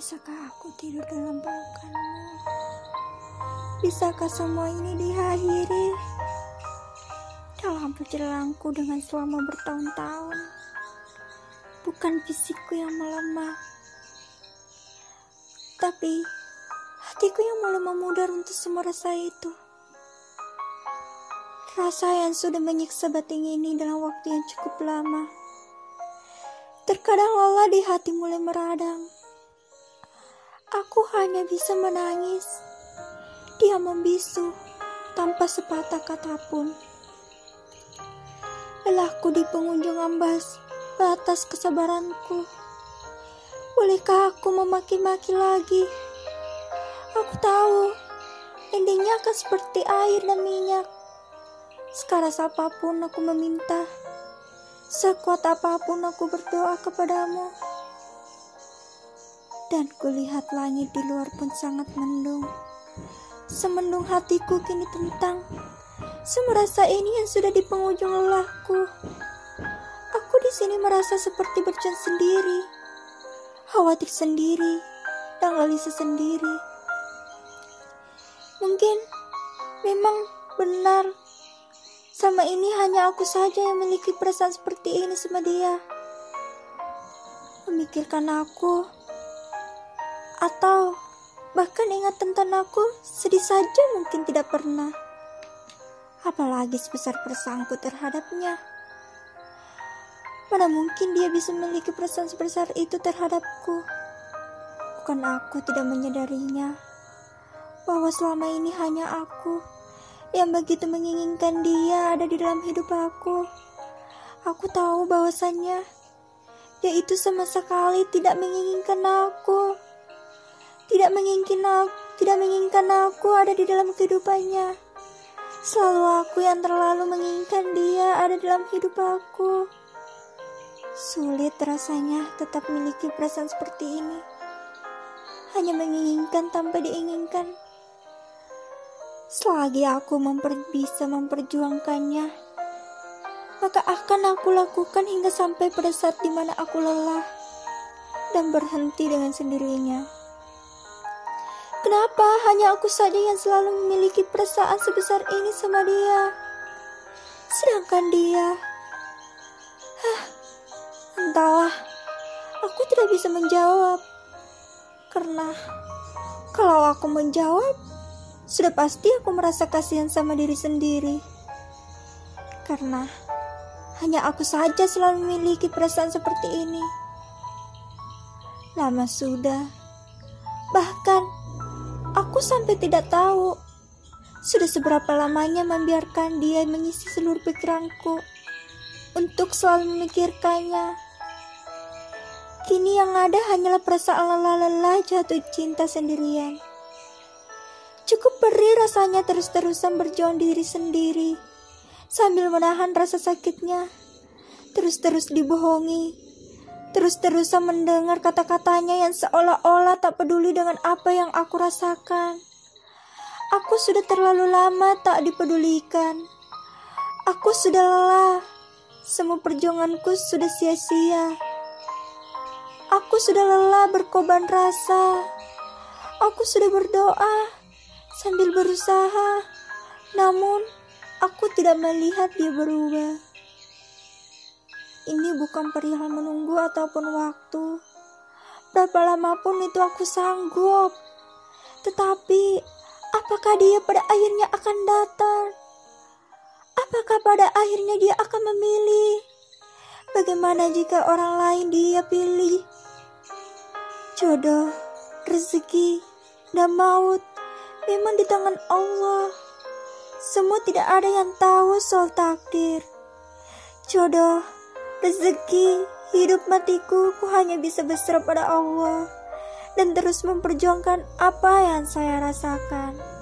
Bisakah aku tidur dalam pelukanmu? Bisakah semua ini diakhiri? Dalam perjalananku dengan selama bertahun-tahun, bukan fisikku yang melemah, tapi hatiku yang mulai memudar untuk semua rasa itu. Rasa yang sudah menyiksa batin ini dalam waktu yang cukup lama. Terkadang lelah di hati mulai meradang. Aku hanya bisa menangis. Dia membisu tanpa sepatah kata pun. Lelahku di pengunjung ambas batas kesabaranku. Bolehkah aku memaki-maki lagi? Aku tahu endingnya akan seperti air dan minyak. Sekarang apa pun aku meminta, sekuat apa pun aku berdoa kepadamu dan kulihat langit di luar pun sangat mendung. Semendung hatiku kini tentang semerasa ini yang sudah di penghujung lelahku. Aku di sini merasa seperti berjalan sendiri, khawatir sendiri, dan gelisah sendiri. Mungkin memang benar sama ini hanya aku saja yang memiliki perasaan seperti ini sama dia. Memikirkan aku, atau bahkan ingat tentang aku sedih saja mungkin tidak pernah. Apalagi sebesar perasaanku terhadapnya. Mana mungkin dia bisa memiliki perasaan sebesar itu terhadapku. Bukan aku tidak menyadarinya. Bahwa selama ini hanya aku yang begitu menginginkan dia ada di dalam hidup aku. Aku tahu bahwasannya dia itu sama sekali tidak menginginkan aku tidak menginginkan aku, tidak menginginkan aku ada di dalam kehidupannya. Selalu aku yang terlalu menginginkan dia ada dalam hidup aku. Sulit rasanya tetap memiliki perasaan seperti ini. Hanya menginginkan tanpa diinginkan. Selagi aku memper bisa memperjuangkannya, maka akan aku lakukan hingga sampai pada saat di mana aku lelah dan berhenti dengan sendirinya. Kenapa hanya aku saja yang selalu memiliki perasaan sebesar ini sama dia? Sedangkan dia... Hah, entahlah, aku tidak bisa menjawab. Karena kalau aku menjawab, sudah pasti aku merasa kasihan sama diri sendiri. Karena hanya aku saja selalu memiliki perasaan seperti ini. Lama sudah, bahkan Aku sampai tidak tahu sudah seberapa lamanya membiarkan dia mengisi seluruh pikiranku untuk selalu memikirkannya. Kini yang ada hanyalah perasaan lelah-lelah jatuh cinta sendirian. Cukup perih rasanya terus-terusan berjuang diri sendiri sambil menahan rasa sakitnya. Terus-terus dibohongi, terus-terusan mendengar kata-katanya yang seolah-olah tak peduli dengan apa yang aku rasakan. Aku sudah terlalu lama tak dipedulikan. Aku sudah lelah. Semua perjuanganku sudah sia-sia. Aku sudah lelah berkorban rasa. Aku sudah berdoa sambil berusaha. Namun, aku tidak melihat dia berubah. Ini bukan perihal menunggu ataupun waktu. Berapa lama pun itu aku sanggup. Tetapi, apakah dia pada akhirnya akan datang? Apakah pada akhirnya dia akan memilih? Bagaimana jika orang lain dia pilih? Jodoh, rezeki, dan maut memang di tangan Allah. Semua tidak ada yang tahu soal takdir. Jodoh, rezeki, hidup matiku, ku hanya bisa berserah pada Allah dan terus memperjuangkan apa yang saya rasakan.